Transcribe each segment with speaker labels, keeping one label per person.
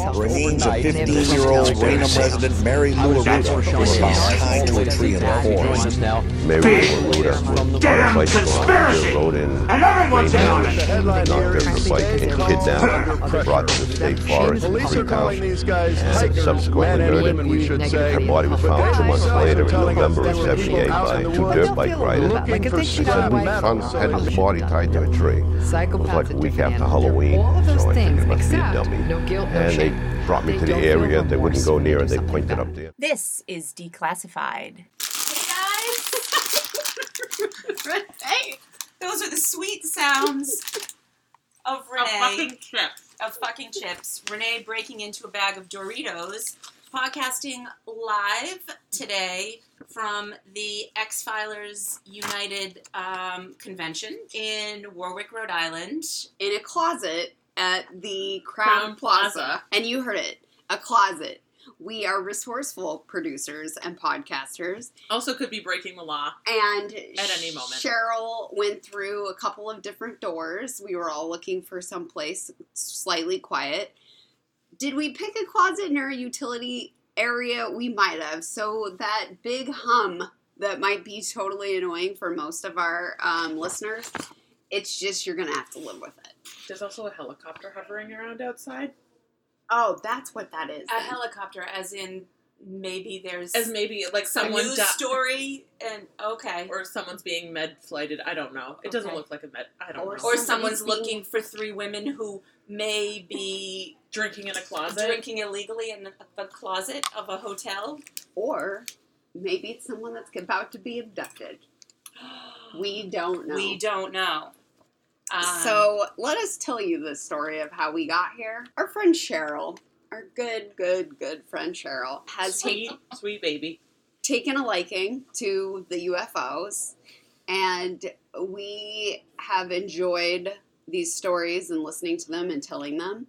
Speaker 1: Remains of 15-year-old Raynham resident Mary Lou Arruda were found tied to a tree in the forest.
Speaker 2: Mary Lou Arruda was
Speaker 3: Damn
Speaker 2: bicycle
Speaker 3: conspiracy!
Speaker 2: rode in
Speaker 3: And everyone's in on it!
Speaker 2: knocked over the bike and kidnapped her, brought to the state forest in
Speaker 4: Police are calling
Speaker 2: Freetown,
Speaker 4: these guys
Speaker 2: and
Speaker 4: hikers.
Speaker 2: subsequently murdered.
Speaker 4: women, we should say.
Speaker 2: Her body was found two months later in November of 78 by two dirt bike riders.
Speaker 4: Looking
Speaker 2: They said we found had his body tied to a tree. It was like a
Speaker 5: are
Speaker 2: week after. Halloween,
Speaker 5: All
Speaker 2: so I
Speaker 5: things,
Speaker 2: figured it must be a dummy.
Speaker 5: no guilt, no
Speaker 2: and
Speaker 5: shame.
Speaker 2: They brought me
Speaker 5: They
Speaker 2: to the area. They wouldn't go near
Speaker 5: do
Speaker 2: it. They pointed
Speaker 5: bad.
Speaker 2: up there.
Speaker 6: This is declassified.
Speaker 7: Hey guys! hey! Those are the sweet sounds of
Speaker 8: A
Speaker 7: Renee.
Speaker 8: fucking chip.
Speaker 7: of fucking chips. Renee breaking into a bag of Doritos. Podcasting live today from the X Filers United um, convention in Warwick, Rhode Island.
Speaker 6: in a closet at the Crowne,
Speaker 8: Crowne
Speaker 6: Plaza.
Speaker 8: Plaza.
Speaker 6: And you heard it a closet. We are resourceful producers and podcasters.
Speaker 8: Also could be breaking the law.
Speaker 6: And
Speaker 8: At any moment.
Speaker 6: Cheryl went through a couple of different doors. We were all looking for some place slightly quiet. Did we pick a closet near a utility area? We might have. So that big hum that might be totally annoying for most of our um, listeners, it's just you're going to have to live with it.
Speaker 8: There's also a helicopter hovering around outside.
Speaker 6: Oh, that's what that is.
Speaker 7: A
Speaker 6: then.
Speaker 7: helicopter, as in maybe there's
Speaker 8: As maybe like
Speaker 7: a
Speaker 8: someone
Speaker 7: news
Speaker 8: di-
Speaker 7: story, and okay.
Speaker 8: or someone's being med flighted. I don't know. It doesn't look like a med. I don't
Speaker 6: Or
Speaker 8: know.
Speaker 7: or someone's
Speaker 6: being-
Speaker 7: looking for three women who may be
Speaker 8: drinking in a closet.
Speaker 7: drinking illegally in the closet of a hotel.
Speaker 6: Or maybe it's someone that's about to be abducted. We don't know.
Speaker 7: We don't know. Um,
Speaker 6: So let us tell you the story of how we got here. Our friend Cheryl, our good, good, good friend Cheryl, has
Speaker 8: sweet,
Speaker 6: taken
Speaker 8: sweet baby.
Speaker 6: taken a liking to the UFOs, and we have enjoyed these stories and listening to them and telling them.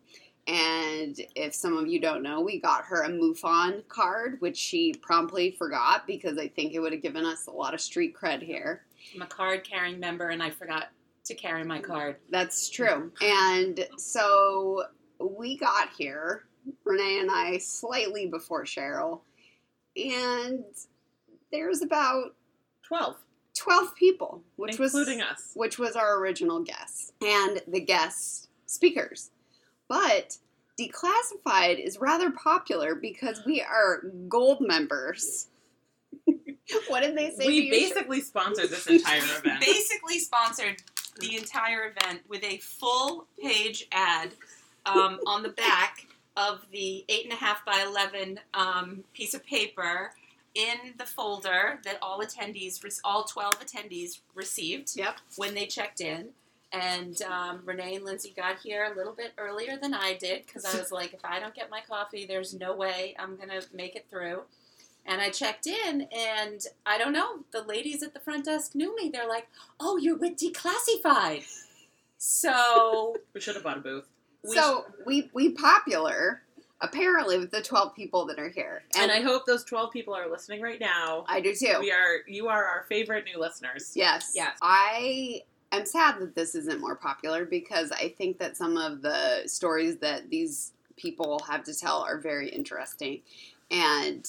Speaker 6: And if some of you don't know, we got her a MUFON card, which she promptly forgot because I think it would have given us a lot of street cred here.
Speaker 7: I'm a card carrying member, and I forgot to carry my card.
Speaker 6: That's true. And so we got here, Renee and I, slightly before Cheryl, and there's about
Speaker 8: Twelve,
Speaker 6: 12 people, which
Speaker 8: including
Speaker 6: was
Speaker 8: us.
Speaker 6: which was our original guess and the guest speakers. But Declassified is rather popular because we are gold members. what did they say? to
Speaker 8: We
Speaker 6: you,
Speaker 8: basically sponsored this entire event.
Speaker 7: Basically, sponsored the entire event with a full page ad um, on the back of the eight and a half by eleven um, piece of paper in the folder that all attendees, all twelve attendees, received
Speaker 6: Yep.
Speaker 7: when they checked in. And um, Renee and Lindsay got here a little bit earlier than I did because I was like, if I don't get my coffee, there's no way I'm going to make it through. And I checked in, and I don't know, the ladies at the front desk knew me. They're like, oh, you're with Declassified. So,
Speaker 8: We should have bought a booth.
Speaker 7: we
Speaker 6: so we we popular apparently with the 12 people that are here.
Speaker 8: And I hope those twelve people are listening right now.
Speaker 6: I do too.
Speaker 8: We are. You are our favorite new listeners.
Speaker 6: Yes.
Speaker 7: Yes.
Speaker 6: I am sad that this isn't more popular because I think that some of the stories that these people have to tell are very interesting. And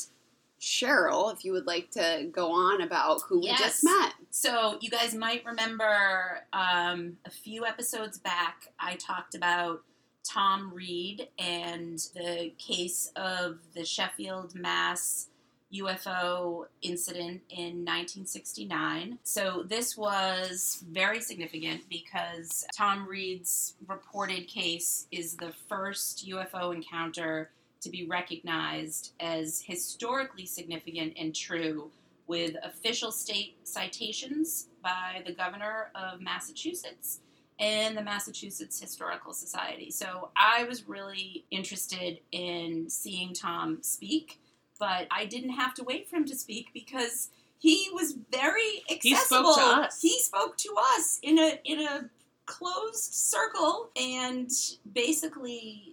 Speaker 6: Cheryl, if you would like to go on about who we just met.
Speaker 7: So, you guys might remember um, a few episodes back, I talked about Tom Reed and the case of the Sheffield, Mass UFO incident in 1969. So, this was very significant because Tom Reed's reported case is the first UFO encounter to be recognized as historically significant and true with official state citations by the governor of Massachusetts and the Massachusetts Historical Society. So I was really interested in seeing Tom speak, but I didn't have to wait for him to speak because he was very accessible.
Speaker 8: He spoke to us.
Speaker 7: He spoke to us in a in a closed circle and basically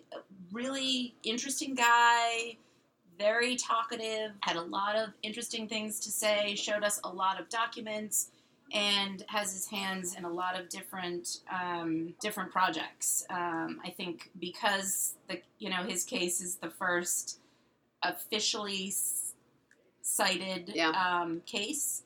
Speaker 7: really interesting guy very talkative, had a lot of interesting things to say, showed us a lot of documents, and has his hands in a lot of different um, different projects. Um, I think because the you know his case is the first officially cited
Speaker 6: Yeah.
Speaker 7: um, case.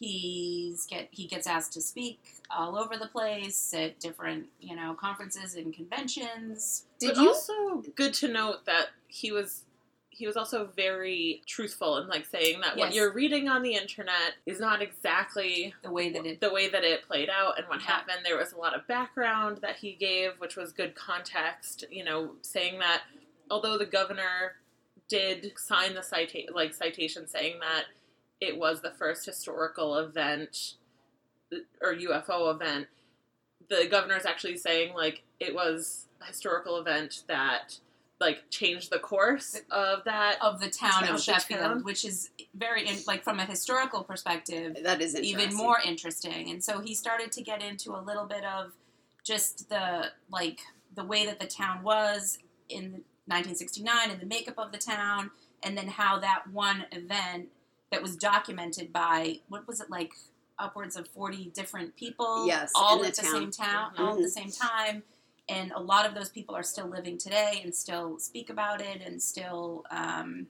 Speaker 7: He's get he gets asked to speak all over the place at different you know conferences and conventions.
Speaker 6: Did
Speaker 8: but
Speaker 6: you?
Speaker 8: also good to note that he was he was also very truthful in like saying that what you're reading on the internet is not exactly
Speaker 7: The way that it
Speaker 8: the way that it played out and what
Speaker 7: Yeah.
Speaker 8: happened. There was a lot of background that he gave, which was good context. You know, saying that although the governor did sign the cita- like citation saying that it was the first historical event or UFO event, the governor is actually saying like it was a historical event that like changed the course of that.
Speaker 7: of the town
Speaker 8: Of
Speaker 7: of Sheffield,
Speaker 8: town.
Speaker 7: which is very in, like from a historical perspective,
Speaker 6: That is
Speaker 7: even more interesting. And so he started to get into a little bit of just the like the way that the town was in 1969 and the makeup of the town, and then how that one event that was documented by what was it like upwards of 40 different people,
Speaker 6: Yes,
Speaker 7: all
Speaker 6: the
Speaker 7: at the
Speaker 6: town.
Speaker 7: same town,
Speaker 8: Mhm.
Speaker 7: all at the same time. And a lot of those people are still living today and still speak about it and still, um,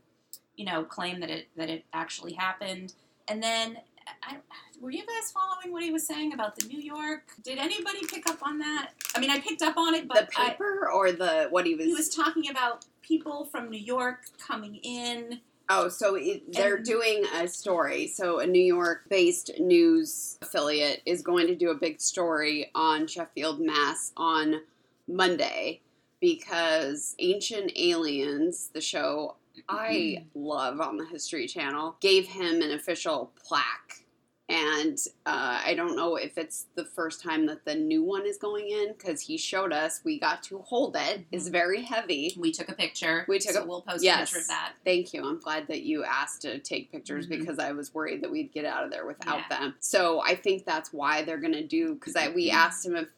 Speaker 7: you know, claim that it that it actually happened. And then, I, were you guys following what he was saying about the New York? Did anybody pick up on that? I mean, I picked up on it,
Speaker 6: the
Speaker 7: but I,
Speaker 6: paper or the what he was?
Speaker 7: he was talking about people from New York coming in.
Speaker 6: Oh, so it, they're
Speaker 7: And-
Speaker 6: doing a story. So a New York-based news affiliate is going to do a big story on Sheffield, Mass, on Monday because Ancient Aliens, the show I mm-hmm. love on the History Channel, gave him an official plaque. And uh, I don't know if it's the first time that the new one is going in because he showed us. We got to hold it. It's very heavy.
Speaker 7: We took a picture.
Speaker 6: We took
Speaker 7: so
Speaker 6: a-
Speaker 7: we'll post
Speaker 6: yes.
Speaker 7: a picture of that.
Speaker 6: Thank you. I'm glad that you asked to take pictures
Speaker 7: Mhm.
Speaker 6: because I was worried that we'd get out of there without
Speaker 7: Yeah.
Speaker 6: them. So I think that's why they're gonna do because I we
Speaker 7: Mhm.
Speaker 6: asked him if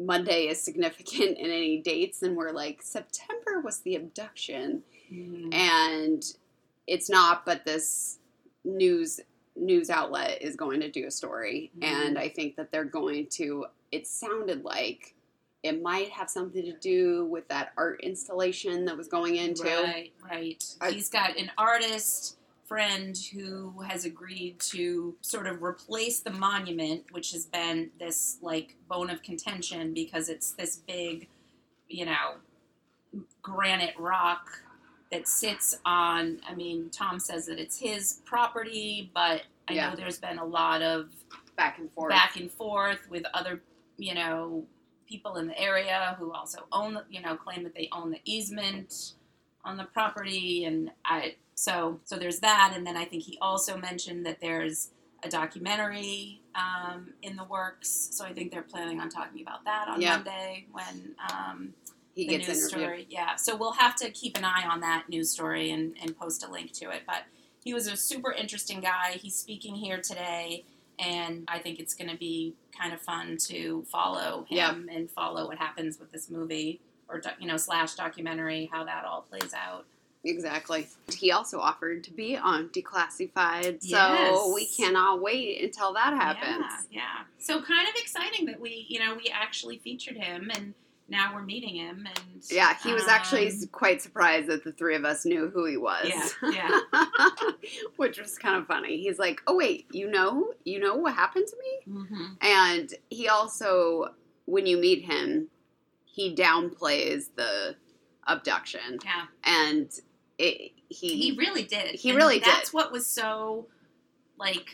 Speaker 6: Monday is significant in any dates, and we're like September was the abduction,
Speaker 7: Mhm.
Speaker 6: and it's not. But this news news outlet is going to do a story,
Speaker 7: Mhm.
Speaker 6: and I think that they're going to. It sounded like. It might have something to do with that art installation that was going into.
Speaker 7: Right, right.
Speaker 6: I-
Speaker 7: He's got an artist friend who has agreed to sort of replace the monument, which has been this like bone of contention because it's this big, you know, granite rock that sits on. I mean, Tom says that it's his property, but I
Speaker 6: Yeah.
Speaker 7: know there's been a lot of
Speaker 6: Back and forth.
Speaker 7: back and forth with other, you know, people in the area who also own, the- you know, claim that they own the easement on the property, and I so so there's that, and then I think he also mentioned that there's a documentary um, in the works, so I think they're planning on talking about that on
Speaker 6: Yeah.
Speaker 7: Monday when um,
Speaker 6: he
Speaker 7: the
Speaker 6: gets
Speaker 7: news
Speaker 6: interviewed.
Speaker 7: story. Yeah, so we'll have to keep an eye on that news story and, and post a link to it. But he was a super interesting guy. He's speaking here today, and I think it's going to be kind of fun to follow him and follow what happens with this movie or you know slash documentary, how that all plays out.
Speaker 6: Exactly. He also offered to be on Declassified, so
Speaker 7: Yes.
Speaker 6: we cannot wait until that happens.
Speaker 7: Yeah, yeah. So kind of exciting that we you know we actually featured him and. Now we're meeting him, and
Speaker 6: Yeah, he was actually
Speaker 7: um,
Speaker 6: s- quite surprised that the three of us knew who he was.
Speaker 7: Yeah, yeah.
Speaker 6: Which was kind of funny. He's like, "Oh wait, you know, you know what happened to me?"
Speaker 7: mhm.
Speaker 6: And he also, when you meet him, he downplays the abduction,
Speaker 7: yeah.
Speaker 6: and it, he,
Speaker 7: He really did.
Speaker 6: He
Speaker 7: And
Speaker 6: really
Speaker 7: That's
Speaker 6: did.
Speaker 7: what was so like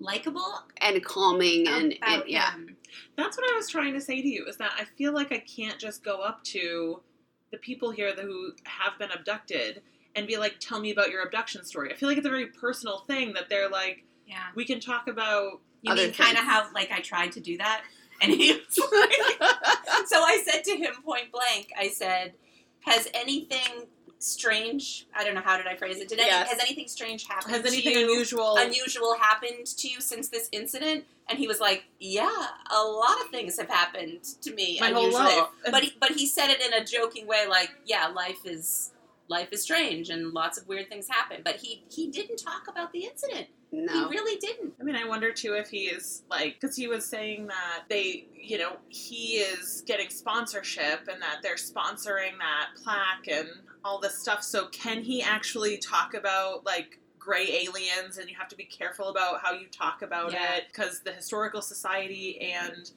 Speaker 7: likable
Speaker 6: and calming and, and yeah,
Speaker 7: him.
Speaker 8: That's what I was trying to say to you is that I feel like I can't just go up to the people here who have been abducted and be like, "Tell me about your abduction story." I feel like it's a very personal thing that they're like,
Speaker 7: Yeah.
Speaker 8: "We can talk about."
Speaker 7: You
Speaker 6: Other
Speaker 7: mean kind of how like I tried to do that, and he was like, so I said to him point blank, I said, "Has anything strange? I don't know how did I phrase it. Did any,
Speaker 6: Yes.
Speaker 7: has anything strange happened?
Speaker 8: Has
Speaker 7: to
Speaker 8: anything
Speaker 7: you?
Speaker 8: unusual?
Speaker 7: unusual happened to you since this incident?" And he was like, "Yeah, a lot of things have happened to me
Speaker 8: My whole life.
Speaker 7: But he, but he said it in a joking way, like, "Yeah, life is life is strange and lots of weird things happen. But he he didn't talk about the incident.
Speaker 6: No.
Speaker 7: He really didn't.
Speaker 8: I mean, I wonder too if he is like, because he was saying that they, you know, he is getting sponsorship and that they're sponsoring that plaque and all this stuff. So can he actually talk about like gray aliens and you have to be careful about how you talk about
Speaker 7: Yeah.
Speaker 8: it because the historical society and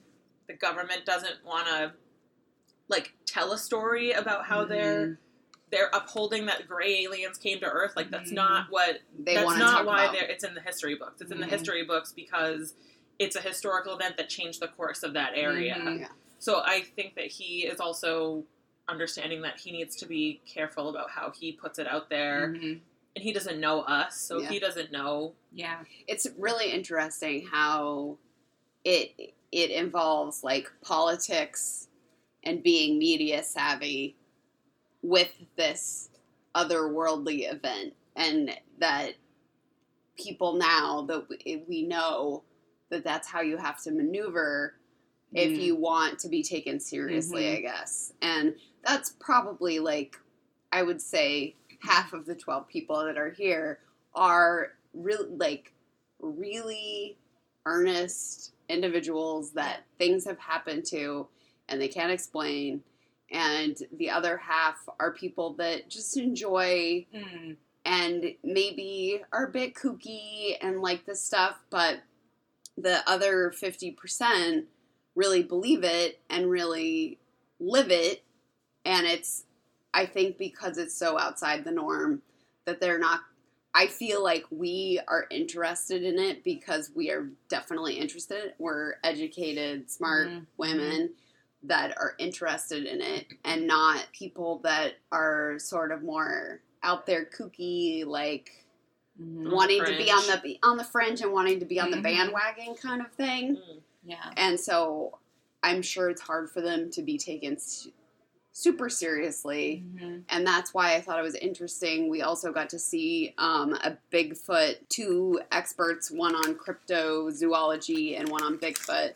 Speaker 8: the government doesn't want to like tell a story about how they're
Speaker 7: Mhm.
Speaker 8: They're upholding that gray aliens came to earth like that's
Speaker 7: Mhm.
Speaker 8: not what
Speaker 6: They
Speaker 8: that's
Speaker 6: want to
Speaker 8: not
Speaker 6: talk
Speaker 8: why
Speaker 6: about.
Speaker 8: they're, it's in the history books. It's in the
Speaker 7: Mhm.
Speaker 8: history books because it's a historical event that changed the course of that area.
Speaker 7: Mhm.
Speaker 6: Yeah.
Speaker 8: So I think that he is also understanding that he needs to be careful about how he puts it out there.
Speaker 7: Mhm.
Speaker 8: And he doesn't know us, so
Speaker 6: Yeah.
Speaker 8: he doesn't know.
Speaker 7: Yeah.
Speaker 6: It's really interesting how it it involves like politics and being media savvy with this otherworldly event and that people now that we- we know that that's how you have to maneuver if
Speaker 7: Mhm.
Speaker 6: you want to be taken seriously,
Speaker 7: Mhm.
Speaker 6: I guess. And that's probably like I would say half of the 12 people that are here are really like really earnest individuals that things have happened to and they can't explain and the other half are people that just enjoy
Speaker 7: Mm.
Speaker 6: and maybe are a bit kooky and like this stuff, but the other 50% really believe it and really live it. And it's, I think, because it's so outside the norm that they're not. I feel like we are interested in it because we are definitely interested. We're educated, smart
Speaker 7: Mhm.
Speaker 6: women that are interested in it and not people that are sort of more out there kooky like
Speaker 7: Mhm.
Speaker 6: wanting to be on the on the fringe and wanting to be on the bandwagon kind of thing
Speaker 8: Mm.
Speaker 7: Yeah.
Speaker 6: and so i'm sure it's hard for them to be taken s- super seriously
Speaker 7: Mhm.
Speaker 6: and that's why I thought it was interesting. We also got to see um, a Bigfoot, two experts, one on cryptozoology and one on Bigfoot,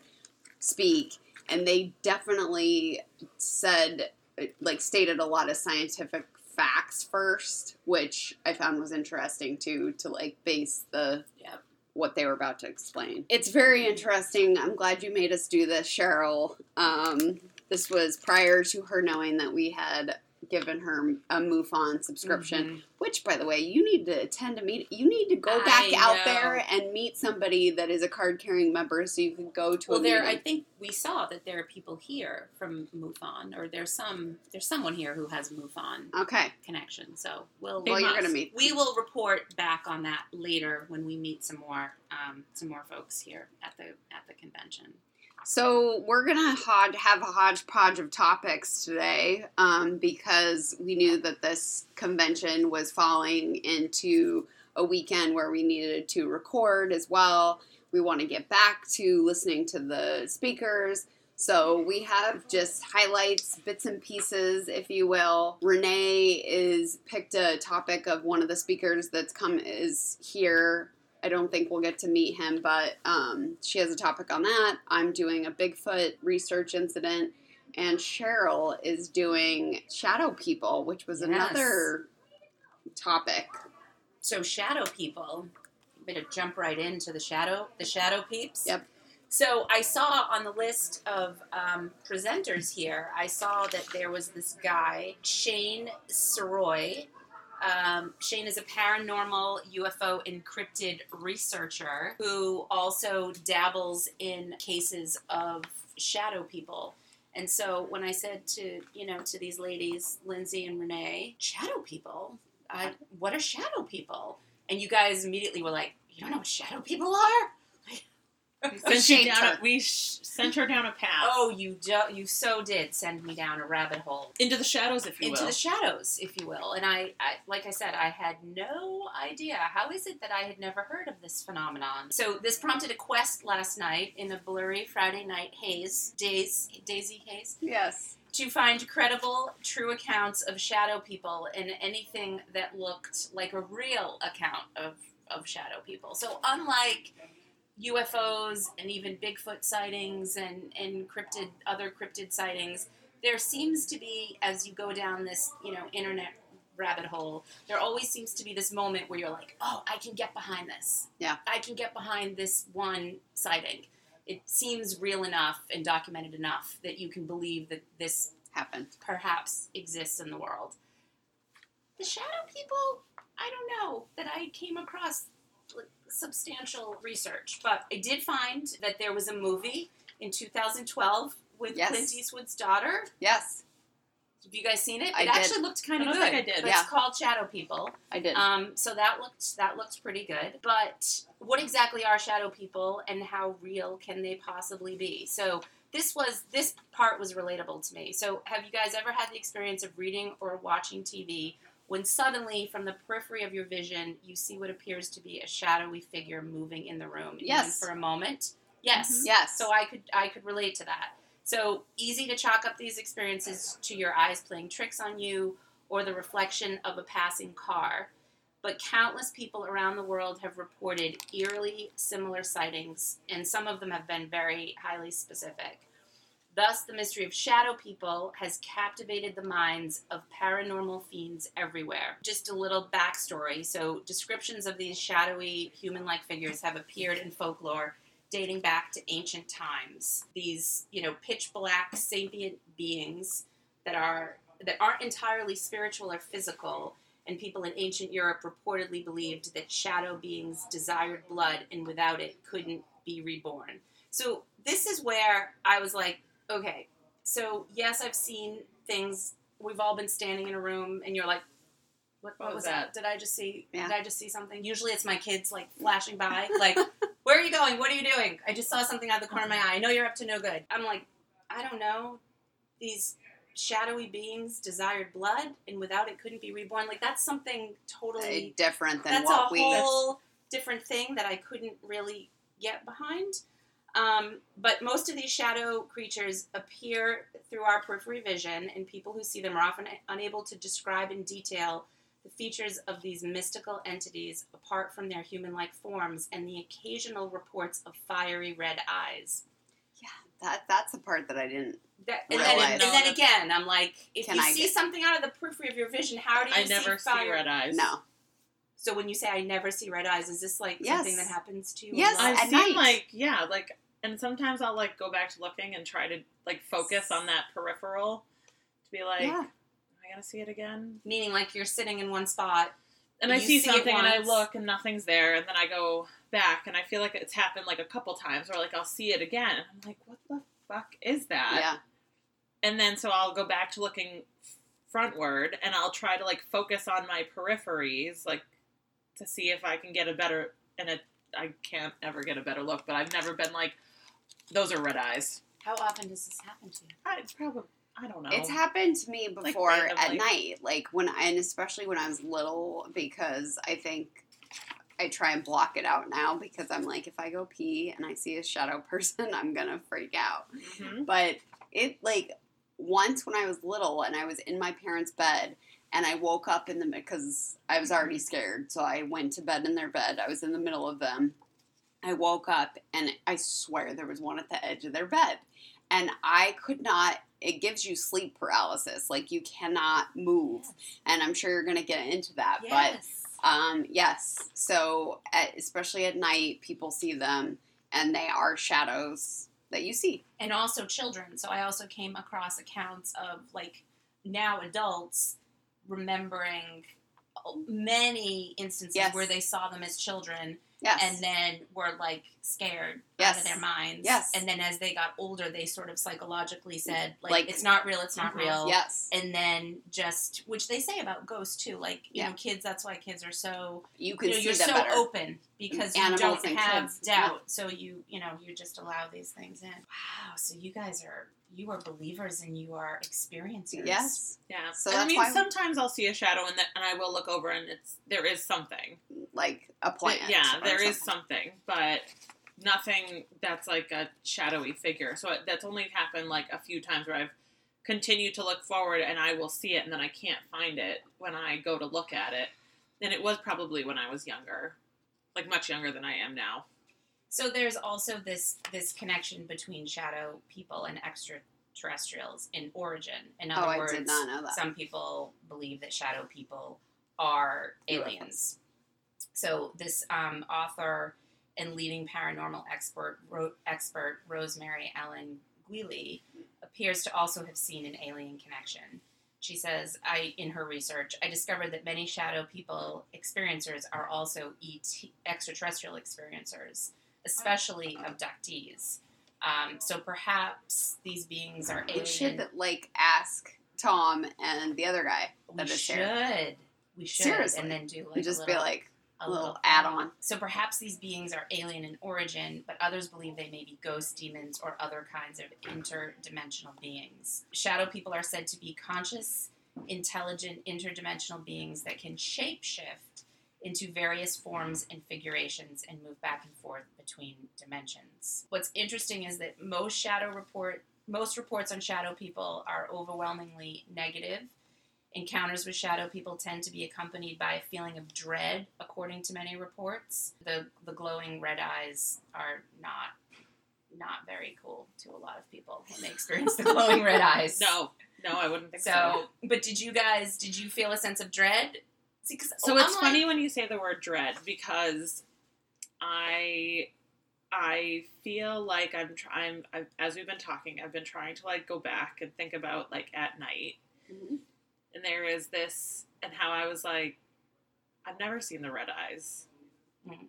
Speaker 6: speak, and they definitely said, like, stated a lot of scientific facts first, which I found was interesting too, to like base the
Speaker 7: Yep.
Speaker 6: what they were about to explain. It's very interesting. I'm glad you made us do this, Cheryl. Um, this was prior to her knowing that we had given her a MUFON subscription,
Speaker 7: Mhm.
Speaker 6: which, by the way, you need to attend a meet. You need to go back
Speaker 7: I
Speaker 6: out
Speaker 7: know.
Speaker 6: there and meet somebody that is a card carrying member, so you can go to
Speaker 7: Well, there. I think we saw that there are people here from MUFON, or there's some. There's someone here who has MUFON
Speaker 6: okay,
Speaker 7: connection. So we'll.
Speaker 6: Well, you're gonna meet.
Speaker 7: We will report back on that later when we meet some more, um, some more folks here at the at the convention.
Speaker 6: So we're gonna hod- have a hodgepodge of topics today um, because we knew that this convention was falling into a weekend where we needed to record as well. We want to get back to listening to the speakers. So we have just highlights, bits and pieces, if you will. Renee is picked a topic of one of the speakers that's come is here I don't think we'll get to meet him, but um, she has a topic on that. I'm doing a Bigfoot research incident, and Cheryl is doing shadow people, which was
Speaker 7: Yes.
Speaker 6: another topic.
Speaker 7: So shadow people. I'm gonna jump right into the shadow, the shadow peeps.
Speaker 6: Yep.
Speaker 7: So I saw on the list of um, presenters here, I saw that there was this guy, Shane Soroy. Um, Shane is a paranormal UFO and cryptid researcher who also dabbles in cases of shadow people. And so when I said to you know to these ladies, Lindsay and Renee, shadow people, I, what are shadow people? And you guys immediately were like, you don't know what shadow people are?
Speaker 8: Sent
Speaker 6: Shade
Speaker 8: you down
Speaker 6: her.
Speaker 8: a, we sh- sent her down a path.
Speaker 7: Oh, you do, you so did send me down a rabbit hole
Speaker 8: Into the shadows, if you will.
Speaker 7: into
Speaker 8: will.
Speaker 7: the shadows, if you will. And I, I, like I said, I had no idea. How is it that I had never heard of this phenomenon? So this prompted a quest last night in a blurry Friday night haze, days, daisy haze,
Speaker 6: Yes.
Speaker 7: to find credible, true accounts of shadow people and anything that looked like a real account of, of shadow people. So, unlike UFOs and even Bigfoot sightings and, and cryptid, other cryptid sightings, there seems to be, as you go down this, you know, internet rabbit hole, there always seems to be this moment where you're like, oh, I can get behind this.
Speaker 6: Yeah.
Speaker 7: I can get behind this one sighting. It seems real enough and documented enough that you can believe that this
Speaker 6: Happened.
Speaker 7: perhaps exists in the world. The shadow people, I don't know that I came across substantial research, but I did find that there was a movie in 2012 with
Speaker 6: Yes.
Speaker 7: Clint Eastwood's daughter.
Speaker 6: Yes,
Speaker 7: Have you guys seen it?
Speaker 6: I
Speaker 7: it
Speaker 6: did.
Speaker 7: actually looked kind of
Speaker 8: don't
Speaker 7: good.
Speaker 8: think I did.
Speaker 7: But
Speaker 6: Yeah.
Speaker 7: It's called Shadow People.
Speaker 6: I did.
Speaker 7: Um, so that looked that looked pretty good. But what exactly are shadow people, and how real can they possibly be? So this was this part was relatable to me. So have you guys ever had the experience of reading or watching TV when suddenly from the periphery of your vision you see what appears to be a shadowy figure moving in the room, even
Speaker 6: Yes.
Speaker 7: for a moment? Yes. Mm-hmm.
Speaker 6: yes.
Speaker 7: So I could I could relate to that. So easy to chalk up these experiences to your eyes playing tricks on you or the reflection of a passing car. But countless people around the world have reported eerily similar sightings, and some of them have been very highly specific. Thus, the mystery of shadow people has captivated the minds of paranormal fiends everywhere. Just a little backstory. So, descriptions of these shadowy human like figures have appeared in folklore dating back to ancient times. These, you know, pitch black sapient beings that are that aren't entirely spiritual or physical, and people in ancient Europe reportedly believed that shadow beings desired blood and without it couldn't be reborn. So this is where I was like, okay, so yes, I've seen things. We've all been standing in a room, and you're like, what, what
Speaker 8: What
Speaker 7: was
Speaker 8: was
Speaker 7: that? Did I just see?
Speaker 6: Yeah.
Speaker 7: Did I just see something? Usually, it's my kids like flashing by, like, "Where are you going? What are you doing? I just saw something out of the corner of my eye. I know you're up to no good." I'm like, I don't know. These shadowy beings desired blood, and without it, couldn't be reborn. Like that's something
Speaker 6: Uh,
Speaker 7: totally
Speaker 6: different than
Speaker 7: that's
Speaker 6: what
Speaker 7: a
Speaker 6: we.
Speaker 7: whole different thing that I couldn't really get behind. Um, but most of these shadow creatures appear through our periphery vision, and people who see them are often unable to describe in detail the features of these mystical entities apart from their human like forms and the occasional reports of fiery red eyes.
Speaker 6: Yeah, that that's the part that I didn't.
Speaker 7: That, and, then,
Speaker 6: Realize.
Speaker 7: and then again, I'm like, if
Speaker 6: Can
Speaker 7: you
Speaker 6: I
Speaker 7: see
Speaker 6: get-
Speaker 7: something out of the periphery of your vision, how do you
Speaker 8: I never
Speaker 7: see
Speaker 8: see red eyes.
Speaker 6: No.
Speaker 7: So when you say I never see red eyes, is this like
Speaker 6: Yes.
Speaker 7: something that happens to you?
Speaker 6: Yes.
Speaker 8: I've
Speaker 6: At
Speaker 8: seen
Speaker 6: night.
Speaker 8: like yeah, like and sometimes I'll like go back to looking and try to like focus on that peripheral to be like,
Speaker 6: Yeah.
Speaker 8: am I gonna see it again?
Speaker 7: Meaning like you're sitting in one spot.
Speaker 8: And I see
Speaker 7: see
Speaker 8: something and I look and nothing's there, and then I go back and I feel like it's happened like a couple times, or like I'll see it again, and I'm like, what the fuck is that?
Speaker 6: Yeah.
Speaker 8: And then so I'll go back to looking frontward, and I'll try to like focus on my peripheries, like to see if I can get a better. And it, I can't ever get a better look, but I've never been like, those are red eyes.
Speaker 7: How often does this happen to you?
Speaker 8: I, it's probably I don't know.
Speaker 6: It's happened to me
Speaker 8: Like
Speaker 6: before at night, like when I, and especially when I was little, because I think I try and block it out now because I'm like, if I go pee and I see a shadow person, I'm gonna freak out.
Speaker 8: Mhm.
Speaker 6: But it like once when I was little and I was in my parents' bed and I woke up in the because I was already scared, so I went to bed in their bed. I was in the middle of them. I woke up and I swear there was one at the edge of their bed, and I could not. It gives you sleep paralysis, like you cannot move, and I'm sure you're gonna get into that, but.
Speaker 7: Yes.
Speaker 6: Um, yes. So, at, especially at night, people see them, and they are shadows that you see.
Speaker 7: and also children. So I also came across accounts of like now adults remembering many instances
Speaker 6: Yes.
Speaker 7: where they saw them as children
Speaker 6: Yes.
Speaker 7: and then were like scared out of their minds.
Speaker 6: Yes.
Speaker 7: And then as they got older, they sort of psychologically said like,
Speaker 6: Like-
Speaker 7: it's not real, it's not
Speaker 8: Mhm.
Speaker 7: real.
Speaker 6: yes.
Speaker 7: And then just which they say about ghosts too, like you
Speaker 6: Yeah.
Speaker 7: know, kids. That's why kids are so
Speaker 6: You can
Speaker 7: you know, you're so
Speaker 6: better.
Speaker 7: open because you don't have
Speaker 6: kids,
Speaker 7: doubt. So you you know you just allow these things in. Wow. So you guys are you are believers and you are experiencers.
Speaker 6: Yes.
Speaker 8: Yeah.
Speaker 6: So
Speaker 8: And I mean,
Speaker 6: why-
Speaker 8: sometimes I'll see a shadow and, that, and I will look over and it's there is something.
Speaker 6: Like a plant.
Speaker 8: yeah,
Speaker 6: or
Speaker 8: there is
Speaker 6: something.
Speaker 8: something, but nothing that's like a shadowy figure. So it- that's only happened like a few times where I've continued to look forward and I will see it and then I can't find it when I go to look at it. And it was probably when I was younger, like much younger than I am now.
Speaker 7: So there's also this this connection between shadow people and extraterrestrials in origin. In
Speaker 6: Oh,
Speaker 7: other
Speaker 6: I
Speaker 7: words,
Speaker 6: did not know that.
Speaker 7: some people believe that shadow people are aliens. So this um, author and leading paranormal expert ro- expert Rosemary Ellen Guiley appears to also have seen an alien connection. She says, "I in her research, I discovered that many shadow people experiencers are also ET extraterrestrial experiencers, especially abductees. Um, so perhaps these beings are
Speaker 6: We should like ask Tom and the other guy
Speaker 7: We should. We should.
Speaker 6: Seriously.
Speaker 7: And then do like
Speaker 6: and just
Speaker 7: a
Speaker 6: be
Speaker 7: little,
Speaker 6: like,
Speaker 7: a
Speaker 6: little
Speaker 7: thing.
Speaker 6: add-on.
Speaker 7: So perhaps these beings are alien in origin, but others believe they may be ghost demons or other kinds of interdimensional beings. Shadow people are said to be conscious, intelligent, interdimensional beings that can shapeshift into various forms and figurations and move back and forth between dimensions. What's interesting is that most shadow report most reports on shadow people are overwhelmingly negative. Encounters with shadow people tend to be accompanied by a feeling of dread, according to many reports. The the glowing red eyes are not not very cool to a lot of people when they experience the glowing red eyes.
Speaker 8: No, no, I wouldn't think so.
Speaker 7: So, but did you guys did you feel a sense of dread? See, 'cause-
Speaker 8: So
Speaker 7: oh,
Speaker 8: it's
Speaker 7: I'm
Speaker 8: funny
Speaker 7: like-
Speaker 8: when you say the word dread because I I feel like I'm trying I've, as we've been talking I've been trying to like go back and think about like at night
Speaker 6: Mhm.
Speaker 8: and there is this and how I was like I've never seen the red eyes.
Speaker 7: Mhm.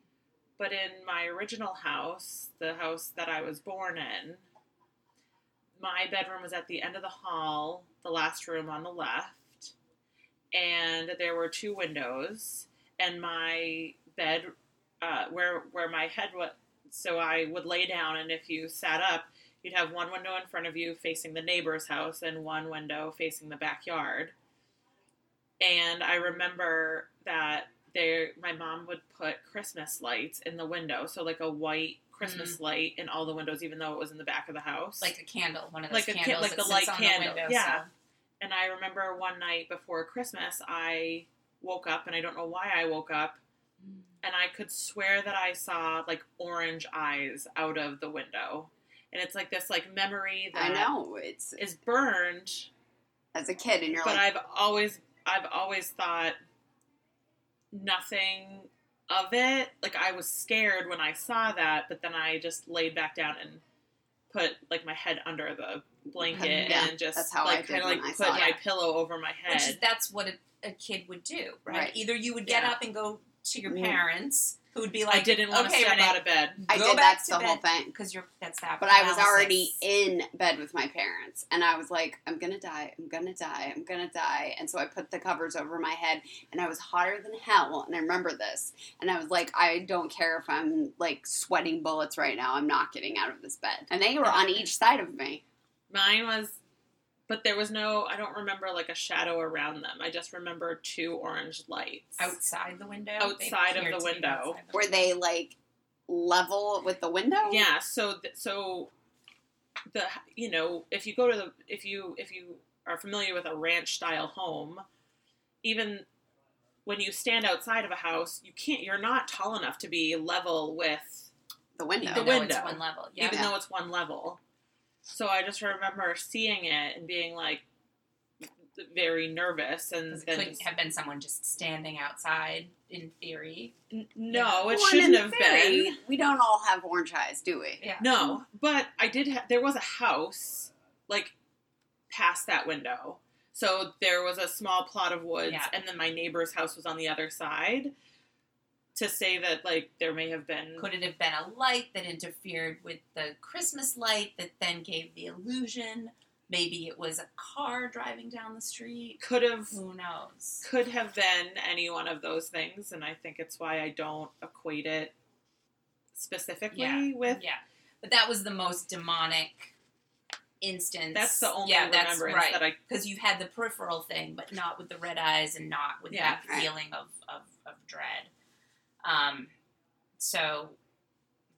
Speaker 8: But in my original house, the house that I was born in, my bedroom was at the end of the hall, the last room on the left, and there were two windows, and my bed, uh, where where my head was, so I would lay down, and if you sat up, you'd have one window in front of you facing the neighbor's house, and one window facing the backyard. And I remember that there, my mom would put Christmas lights in the window, so like a white Christmas light in all the windows, even though it was in the back of the house,
Speaker 7: like a candle, one of those
Speaker 8: Like a ca-
Speaker 7: candles
Speaker 8: like
Speaker 7: that
Speaker 8: the light
Speaker 7: on
Speaker 8: candle,
Speaker 7: the window.
Speaker 8: yeah.
Speaker 7: so-
Speaker 8: And I remember one night before Christmas, I woke up, and I don't know why I woke up, mm. and I could swear that I saw like orange eyes out of the window, and it's like this like memory that
Speaker 6: I know it's
Speaker 8: is burned.
Speaker 6: as a kid, and you're
Speaker 8: But
Speaker 6: like,
Speaker 8: I've always I've always thought nothing of it. Like I was scared when I saw that, but then I just laid back down and put like my head under the blanket
Speaker 6: Yeah,
Speaker 8: and just
Speaker 6: that's how
Speaker 8: like kind of like put
Speaker 6: saw
Speaker 8: my pillow over my
Speaker 7: Which is
Speaker 8: head.
Speaker 7: that's what a, a kid would do, right?
Speaker 6: Right.
Speaker 7: Either you would get
Speaker 8: Yeah.
Speaker 7: up and go to your
Speaker 6: Mhm.
Speaker 7: parents, who would be like,
Speaker 8: I didn't want
Speaker 7: okay,
Speaker 8: to step out of bed.
Speaker 6: I
Speaker 7: go
Speaker 6: did.
Speaker 7: back
Speaker 6: That's
Speaker 7: to
Speaker 6: the whole thing.
Speaker 7: because you're that's that.
Speaker 6: But I was already in bed with my parents, and I was like, I'm gonna die, I'm gonna die, I'm gonna die. And so I put the covers over my head, and I was hotter than hell. And I remember this. And I was like, I don't care if I'm like sweating bullets right now, I'm not getting out of this bed. And they were on each side of me.
Speaker 8: Mine was, but there was no. I don't remember like a shadow around them. I just remember two orange lights
Speaker 7: outside the window.
Speaker 8: Outside of the
Speaker 7: to be
Speaker 8: window.
Speaker 7: outside the
Speaker 6: Were
Speaker 7: window.
Speaker 6: they like level with the window?
Speaker 8: Yeah. So th- so the you know if you go to the if you if you are familiar with a ranch style home, even when you stand outside of a house, you can't. You're not tall enough to be level with
Speaker 6: The window.
Speaker 8: The
Speaker 7: though
Speaker 8: window.
Speaker 7: it's one level. Yeah.
Speaker 8: even though it's one level. So I just remember seeing it and being like very nervous and
Speaker 7: it
Speaker 8: then
Speaker 7: couldn't
Speaker 8: just-
Speaker 7: have been someone just standing outside in theory.
Speaker 8: N- no, it
Speaker 6: Well,
Speaker 8: shouldn't have
Speaker 6: theory,
Speaker 8: been.
Speaker 6: We don't all have orange eyes, do we?
Speaker 7: Yeah.
Speaker 8: No, but I did. Ha- there was a house like past that window, so there was a small plot of woods,
Speaker 7: Yeah.
Speaker 8: and then my neighbor's house was on the other side. To say that like there may have been
Speaker 7: Could it have been a light that interfered with the Christmas light that then gave the illusion? Maybe it was a car driving down the street.
Speaker 8: could have
Speaker 7: Who knows?
Speaker 8: could have been any one of those things, and I think it's why I don't equate it specifically
Speaker 7: Yeah.
Speaker 8: with
Speaker 7: Yeah, but that was the most demonic instance.
Speaker 8: That's the only
Speaker 7: yeah, that's right.
Speaker 8: that I
Speaker 7: because you've had the peripheral thing, but not with the red eyes and not with
Speaker 8: Yeah,
Speaker 7: that feeling of, of, of dread. Um, so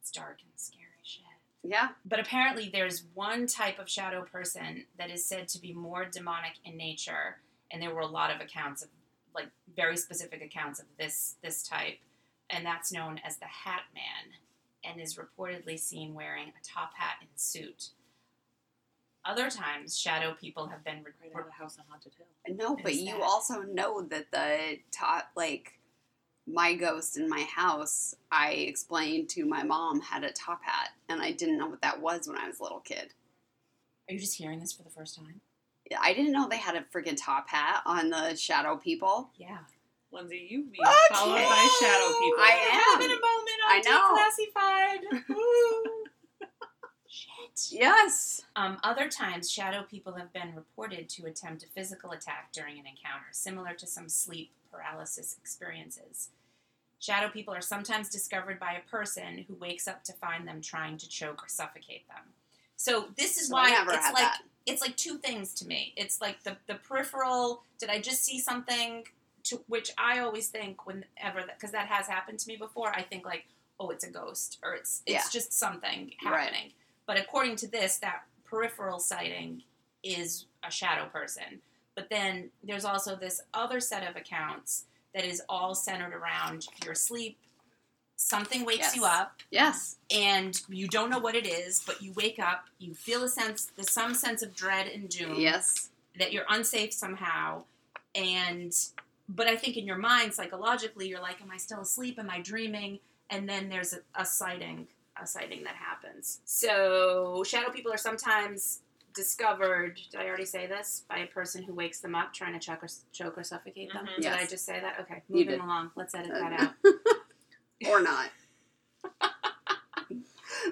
Speaker 7: it's dark and scary shit.
Speaker 6: Yeah.
Speaker 7: But apparently, there's one type of shadow person that is said to be more demonic in nature, and there were a lot of accounts of, like, very specific accounts of this this type, and that's known as the Hat Man, and is reportedly seen wearing a top hat and suit. Other times, shadow people have been
Speaker 8: Right out
Speaker 7: reported.
Speaker 8: of the house on Haunted Hill.
Speaker 6: No, but you also know that the top, like, my ghost in my house, I explained to my mom had a top hat, and I didn't know what that was when I was a little kid.
Speaker 7: Are you just hearing this for the first time?
Speaker 6: I didn't know they had a freaking top hat on the shadow people.
Speaker 7: Yeah.
Speaker 8: Lindsay, you be
Speaker 6: Okay.
Speaker 8: followed by shadow people.
Speaker 6: I am.
Speaker 7: Having a moment
Speaker 6: I know.
Speaker 7: Declassified.
Speaker 6: Yes.
Speaker 7: Um, other times, shadow people have been reported to attempt a physical attack during an encounter, similar to some sleep paralysis experiences. Shadow people are sometimes discovered by a person who wakes up to find them trying to choke or suffocate them. So this is
Speaker 6: So
Speaker 7: why it's like
Speaker 6: that.
Speaker 7: it's like two things to me. It's like the the peripheral. Did I just see something? To which I always think whenever that because that has happened to me before. I think like, oh, it's a ghost or it's it's
Speaker 6: Yeah.
Speaker 7: just something
Speaker 6: Right.
Speaker 7: But according to this, that peripheral sighting is a shadow person. But then there's also this other set of accounts that is all centered around your sleep. Something wakes you up
Speaker 6: Yes.
Speaker 7: and you don't know what it is, but you wake up, you feel a sense, there's some sense of dread and doom
Speaker 6: Yes.
Speaker 7: that you're unsafe somehow, and but I think in your mind psychologically you're like, am I still asleep? Am I dreaming? And then there's a, a sighting, a sighting that happens. So shadow people are sometimes discovered. Did I already say this by a person who wakes them up trying to choke or, choke or suffocate them?
Speaker 8: Mhm.
Speaker 7: Did I just say that? Okay, moving along. Let's edit that out.
Speaker 6: Or not.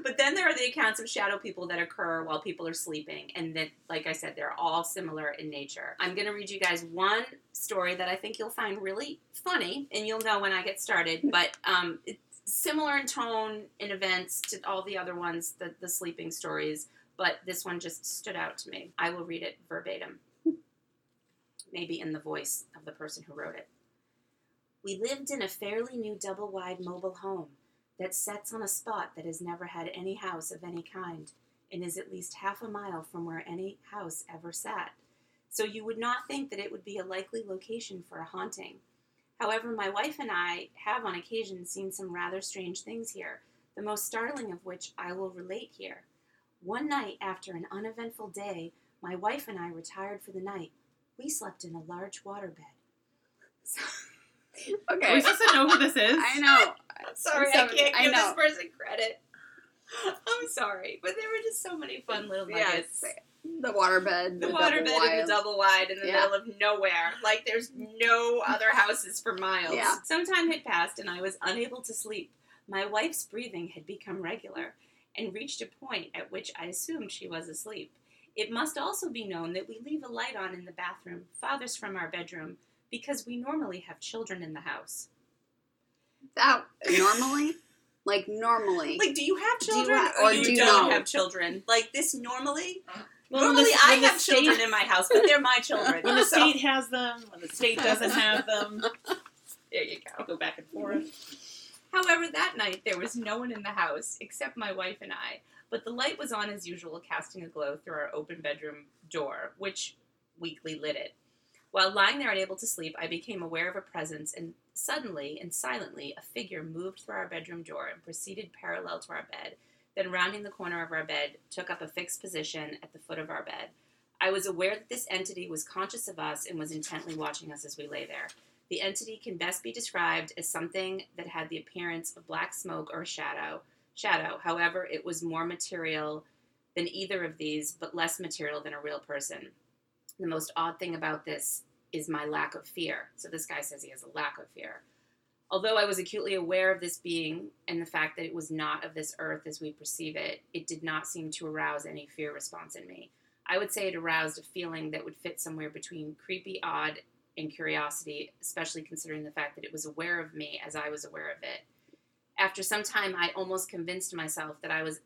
Speaker 7: But then there are the accounts of shadow people that occur while people are sleeping, and that, like I said, they're all similar in nature. I'm going to read you guys one story that I think you'll find really funny, and you'll know when I get started. But um, it's similar in tone and events to all the other ones, the, the sleeping stories. But this one just stood out to me. I will read it verbatim, maybe in the voice of the person who wrote it. We lived in a fairly new double wide mobile home that sets on a spot that has never had any house of any kind and is at least half a mile from where any house ever sat. So you would not think that it would be a likely location for a haunting. However, my wife and I have on occasion seen some rather strange things here, the most startling of which I will relate here. One night after an uneventful day, my wife and I retired for the night. We slept in a large waterbed.
Speaker 8: Are
Speaker 6: Okay.
Speaker 8: we supposed to know who this is?
Speaker 6: I know.
Speaker 7: Sorry, I
Speaker 6: Seven-
Speaker 7: can't
Speaker 6: I
Speaker 7: give
Speaker 6: know.
Speaker 7: this person credit. I'm sorry, but there were just so many fun little nuggets.
Speaker 6: Yes. The waterbed.
Speaker 7: The
Speaker 6: double
Speaker 7: waterbed in
Speaker 6: wide.
Speaker 7: the double wide in the
Speaker 6: Yeah.
Speaker 7: middle of nowhere. Like there's no other houses for miles.
Speaker 6: Yeah.
Speaker 7: Some time had passed and I was unable to sleep. My wife's breathing had become regular and reached a point at which I assumed she was asleep. It must also be known that we leave a light on in the bathroom, farthest from our bedroom, because we normally have children in the house.
Speaker 6: That normally, like normally.
Speaker 7: Like, do you have
Speaker 6: Do you
Speaker 7: children
Speaker 6: ha-
Speaker 7: or,
Speaker 6: or
Speaker 7: you
Speaker 6: do you
Speaker 7: don't
Speaker 6: know?
Speaker 7: have children? Like this normally?
Speaker 8: Uh-huh. Well,
Speaker 7: normally,
Speaker 8: the-
Speaker 7: I have
Speaker 8: state-
Speaker 7: children in my house, but they're my children.
Speaker 8: When the
Speaker 7: so-
Speaker 8: state has them, when the state doesn't have them,
Speaker 7: there you go.
Speaker 8: go back and forth.
Speaker 7: However, that night there was no one in the house except my wife and I, but the light was on as usual, casting a glow through our open bedroom door, which weakly lit it. While lying there unable to sleep, I became aware of a presence, and suddenly and silently, a figure moved through our bedroom door and proceeded parallel to our bed. Then, rounding the corner of our bed, took up a fixed position at the foot of our bed. I was aware that this entity was conscious of us and was intently watching us as we lay there. The entity can best be described as something that had the appearance of black smoke or shadow. Shadow, however, it was more material than either of these, but less material than a real person. The most odd thing about this is my lack of fear. So this guy says he has a lack of fear. Although I was acutely aware of this being and the fact that it was not of this earth as we perceive it, it did not seem to arouse any fear response in me. I would say it aroused a feeling that would fit somewhere between creepy, odd, and curiosity, especially considering the fact that it was aware of me as I was aware of it. After some time, I almost convinced myself that I was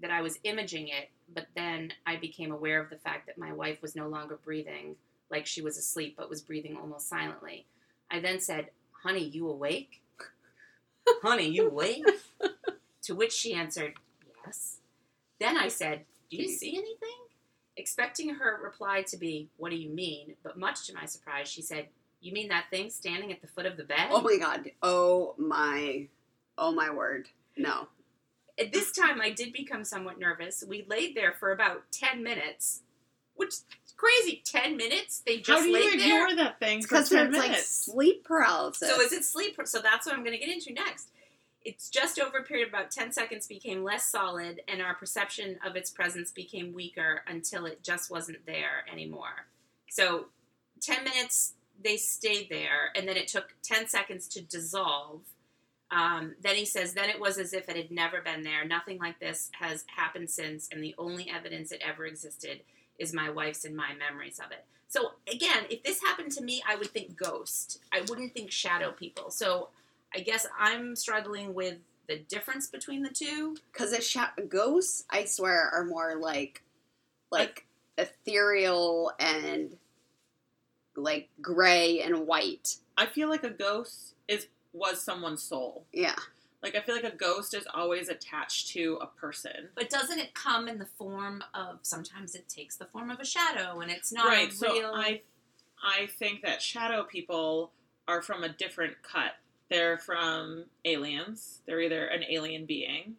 Speaker 7: that I was imaging it, but then I became aware of the fact that my wife was no longer breathing like she was asleep, but was breathing almost silently. I then said, "Honey, you awake? Honey, you awake?" to which she answered, "Yes." Then I said, "Do you see anything?" Expecting her reply to be, What do you mean? But much to my surprise, she said, You mean that thing standing at the foot of the bed?
Speaker 6: oh my god. Oh my. Oh my word. No.
Speaker 3: At this time, I did become somewhat nervous. We laid there for about 10 minutes, which crazy. 10 minutes? They just
Speaker 8: How do you
Speaker 3: laid there?
Speaker 8: ignore that thing for
Speaker 6: Because
Speaker 8: ten
Speaker 6: it's like
Speaker 8: minutes?
Speaker 6: sleep paralysis.
Speaker 3: So is it sleep? So that's what I'm going to get into next. It's just over a period of about 10 seconds became less solid, and our perception of its presence became weaker until it just wasn't there anymore. So 10 minutes, they stayed there, and then it took 10 seconds to dissolve. Um, then he says, then it was as if it had never been there. Nothing like this has happened since, and the only evidence it ever existed is my wife's and my memories of it. So again, if this happened to me, I would think ghost. I wouldn't think shadow people. So I guess I'm struggling with the difference between the two.
Speaker 6: Because a sha- ghosts, I swear, are more like, like ethereal and like gray and white.
Speaker 8: I feel like a ghost is was someone's soul.
Speaker 6: Yeah,
Speaker 8: Like I feel like a ghost is always attached to a person.
Speaker 7: But doesn't it come in the form of sometimes it takes the form of a shadow and it's not
Speaker 8: right. So
Speaker 7: real
Speaker 8: I I think that shadow people are from a different cut. They're from aliens. They're either an alien being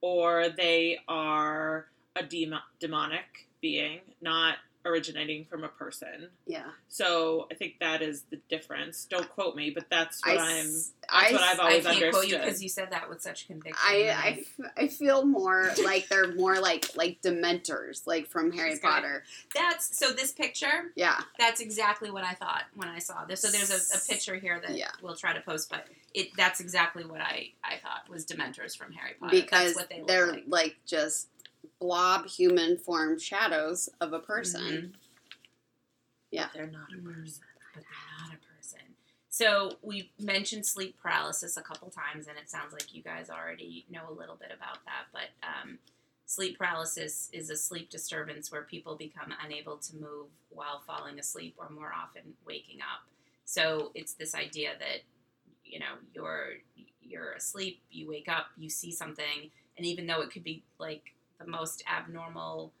Speaker 8: or they are a demo- demonic being, not originating from a person.
Speaker 6: yeah.
Speaker 8: So I think that is the difference. Don't quote me, but that's what
Speaker 6: I,
Speaker 8: I'm. That's
Speaker 6: I
Speaker 8: what I've
Speaker 7: I
Speaker 8: always
Speaker 7: can't quote you
Speaker 8: understood.
Speaker 7: because you said that with such conviction.
Speaker 6: I,
Speaker 7: and
Speaker 6: I, f- I feel more like they're more like like dementors, like from Harry
Speaker 7: That's great.
Speaker 6: Potter.
Speaker 7: that's so this picture.
Speaker 6: Yeah,
Speaker 7: That's exactly what I thought when I saw this. So there's a, a picture here that
Speaker 6: Yeah.
Speaker 7: we'll try to post, but it that's exactly what I I thought was Dementors from Harry Potter.
Speaker 6: because
Speaker 7: that's what they
Speaker 6: they're
Speaker 7: like.
Speaker 6: like just blob human form shadows of a person.
Speaker 7: Mhm.
Speaker 6: Yeah.
Speaker 8: They're not a
Speaker 7: Mm.
Speaker 8: person.
Speaker 7: but they're not a person. So we mentioned sleep paralysis a couple times, and it sounds like you guys already know a little bit about that. But um, sleep paralysis is a sleep disturbance where people become unable to move while falling asleep, or more often waking up. So it's this idea that you know you're you're asleep, you wake up, you see something, and even though it could be like the most abnormal,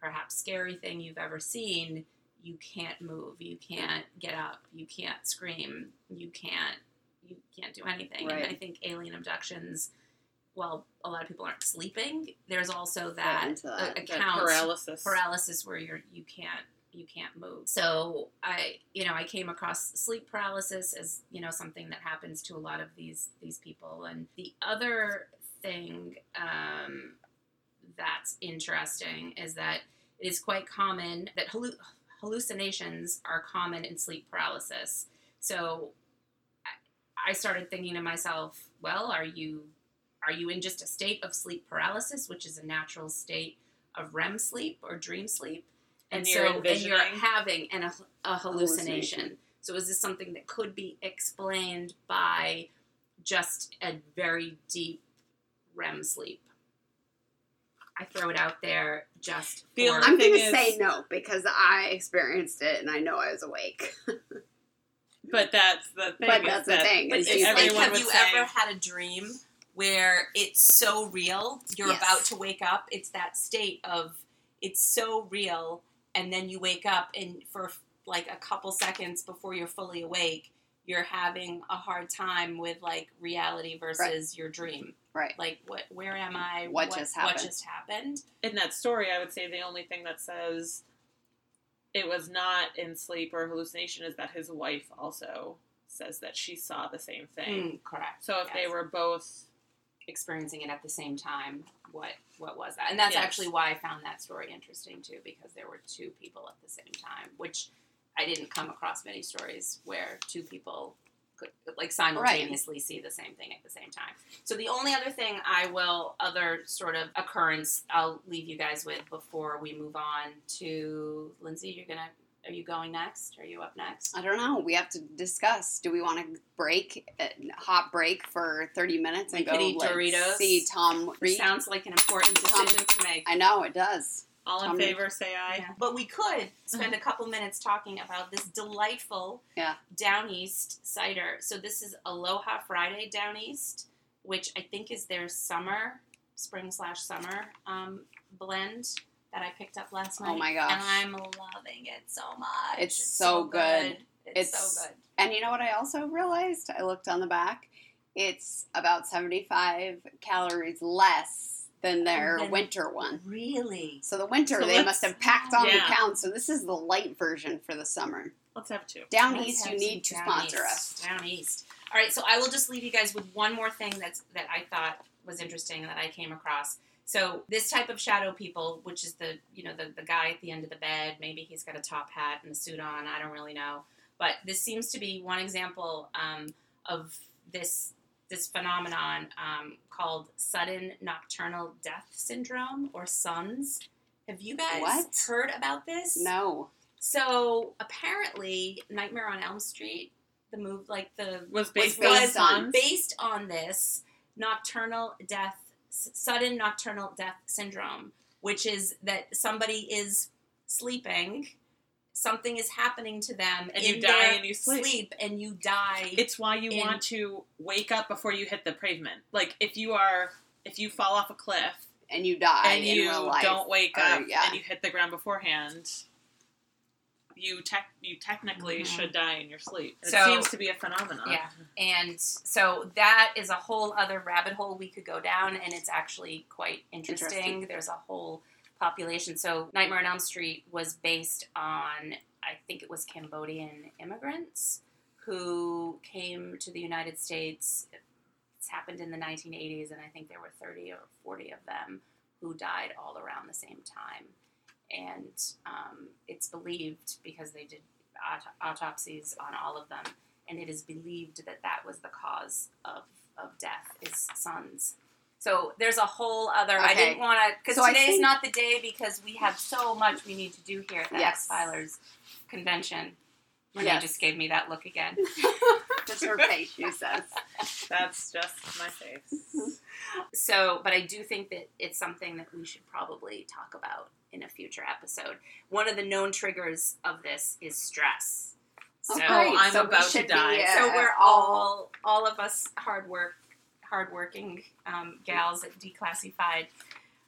Speaker 7: perhaps scary thing you've ever seen, you can't move, you can't get up, you can't scream, you can't you can't do anything. And I think alien abductions, while a lot of people aren't sleeping, there's also that,
Speaker 6: that.
Speaker 8: That paralysis.
Speaker 7: paralysis where you're you can't you can't move. So I you know I came across sleep paralysis as you know something that happens to a lot of these these people. And the other thing um, that's interesting is that it is quite common that hallu- hallucinations are common in sleep paralysis. So I, started thinking to myself, well, are you are you in just a state of sleep paralysis, which is a natural state of REM sleep or dream sleep? And,
Speaker 8: And you're
Speaker 7: so and you're having an, a hallucination.
Speaker 6: Hallucination.
Speaker 7: So is this something that could be explained by just a very deep REM sleep? I throw it out there just
Speaker 8: The
Speaker 7: for
Speaker 6: I'm gonna
Speaker 8: is-
Speaker 6: say no because I experienced it and I know I was awake.
Speaker 8: But that's the thing.
Speaker 6: But
Speaker 8: is
Speaker 6: that's the
Speaker 8: that
Speaker 6: thing,
Speaker 7: But it's like, have you
Speaker 8: say,
Speaker 7: ever had a dream where it's so real, you're
Speaker 6: Yes.
Speaker 7: about to wake up? It's that state of it's so real, and then you wake up, and for like a couple seconds before you're fully awake, you're having a hard time with like reality versus your dream.
Speaker 6: right.
Speaker 7: Like, what? Where am I?
Speaker 6: What just happened?
Speaker 7: What just happened?
Speaker 8: in that story, I would say the only thing that says it was not in sleep or hallucination is that his wife also says that she saw the same thing.
Speaker 7: Mm, correct.
Speaker 8: So if they were both,
Speaker 7: experiencing it at the same time, what what was that? And that's
Speaker 8: Yes.
Speaker 7: actually why I found that story interesting too, because there were two people at the same time, which I didn't come across many stories where two people could like simultaneously see the same thing at the same time. So the only other thing I will other sort of occurrence I'll leave you guys with before we move on to Lindsay, you're gonna are you going next? Are you up next?
Speaker 6: I don't know. We have to discuss. Do we want to break, a hot break for 30 minutes and
Speaker 7: We
Speaker 6: go
Speaker 7: eat Doritos.
Speaker 6: see Tom Reed?
Speaker 7: sounds like an important
Speaker 6: Tom-
Speaker 7: decision to make.
Speaker 6: I know, it does.
Speaker 8: All in
Speaker 6: Tell
Speaker 8: favor, say aye.
Speaker 7: Yeah. But we could spend a couple minutes talking about this delightful
Speaker 6: Yeah.
Speaker 7: Down East cider. So this is Aloha Friday Down East, which I think is their summer, spring slash summer um, blend that I picked up last night.
Speaker 6: Oh my gosh.
Speaker 7: And I'm loving it so much.
Speaker 6: It's so good.
Speaker 7: It's,
Speaker 6: It's-
Speaker 7: so good.
Speaker 6: And you know what I also realized? I looked on the back. It's about 75 calories less than their
Speaker 7: than-
Speaker 6: winter one.
Speaker 7: Really?
Speaker 6: So the winter
Speaker 8: So
Speaker 6: they must have packed on
Speaker 8: yeah.
Speaker 6: the pounds. So this is the light version for the summer.
Speaker 8: Let's have two.
Speaker 6: Down
Speaker 7: Let's
Speaker 6: east, you need to sponsor
Speaker 7: east.
Speaker 6: us.
Speaker 7: Down east. All right, so I will just leave you guys with one more thing that's that I thought was interesting that I came across. So this type of shadow people, which is the you know the, the guy at the end of the bed, maybe he's got a top hat and a suit on. I don't really know, but this seems to be one example um, of this this phenomenon um, called sudden nocturnal death syndrome or SUNS. Have you guys
Speaker 6: What?
Speaker 7: heard about this?
Speaker 6: No.
Speaker 7: So apparently, Nightmare on Elm Street, the move like the
Speaker 8: Was based,
Speaker 6: based
Speaker 8: on
Speaker 6: on-
Speaker 7: based on this nocturnal death, sudden nocturnal death syndrome, which is that somebody is sleeping, something is happening to them,
Speaker 8: And
Speaker 7: in
Speaker 8: you die
Speaker 7: their
Speaker 8: and you sleep.
Speaker 7: and you die.
Speaker 8: It's why you
Speaker 7: in-
Speaker 8: want to wake up before you hit the pavement. Like if you are, if you fall off a cliff
Speaker 6: And you die
Speaker 8: and
Speaker 6: in
Speaker 8: you
Speaker 6: real life.
Speaker 8: don't wake
Speaker 6: Or,
Speaker 8: up
Speaker 6: yeah.
Speaker 8: and you hit the ground beforehand, you tech you technically
Speaker 7: Mhm.
Speaker 8: should die in your sleep. It
Speaker 7: So-
Speaker 8: seems to be a phenomenon.
Speaker 7: Yeah. And so that is a whole other rabbit hole we could go down, and it's actually quite interesting.
Speaker 6: Interesting.
Speaker 7: There's a whole population. So Nightmare on Elm Street was based on, I think it was Cambodian immigrants who came to the United States. It's happened in the 1980s, and I think there were 30 or 40 of them who died all around the same time. And um, it's believed because they did aut- autopsies on all of them and it is believed that that was the cause of, of death is SUNS. So there's a whole other. I didn't want to because
Speaker 6: So I
Speaker 7: today's
Speaker 6: think-
Speaker 7: not the day because we have so much we need to do here at the
Speaker 6: Yes.
Speaker 7: X Filers convention. Renee
Speaker 6: Yes.
Speaker 7: just gave me that look again.
Speaker 6: Just her face, she says.
Speaker 8: That's just my face.
Speaker 7: So, but I do think that it's something that we should probably talk about in a future episode. One of the known triggers of this is stress. So,
Speaker 6: Oh,
Speaker 8: Oh, I'm
Speaker 6: So
Speaker 8: about to
Speaker 6: should be,
Speaker 8: die.
Speaker 6: uh,
Speaker 7: so we're
Speaker 6: all-
Speaker 7: all all of us hard work hardworking um, gals at declassified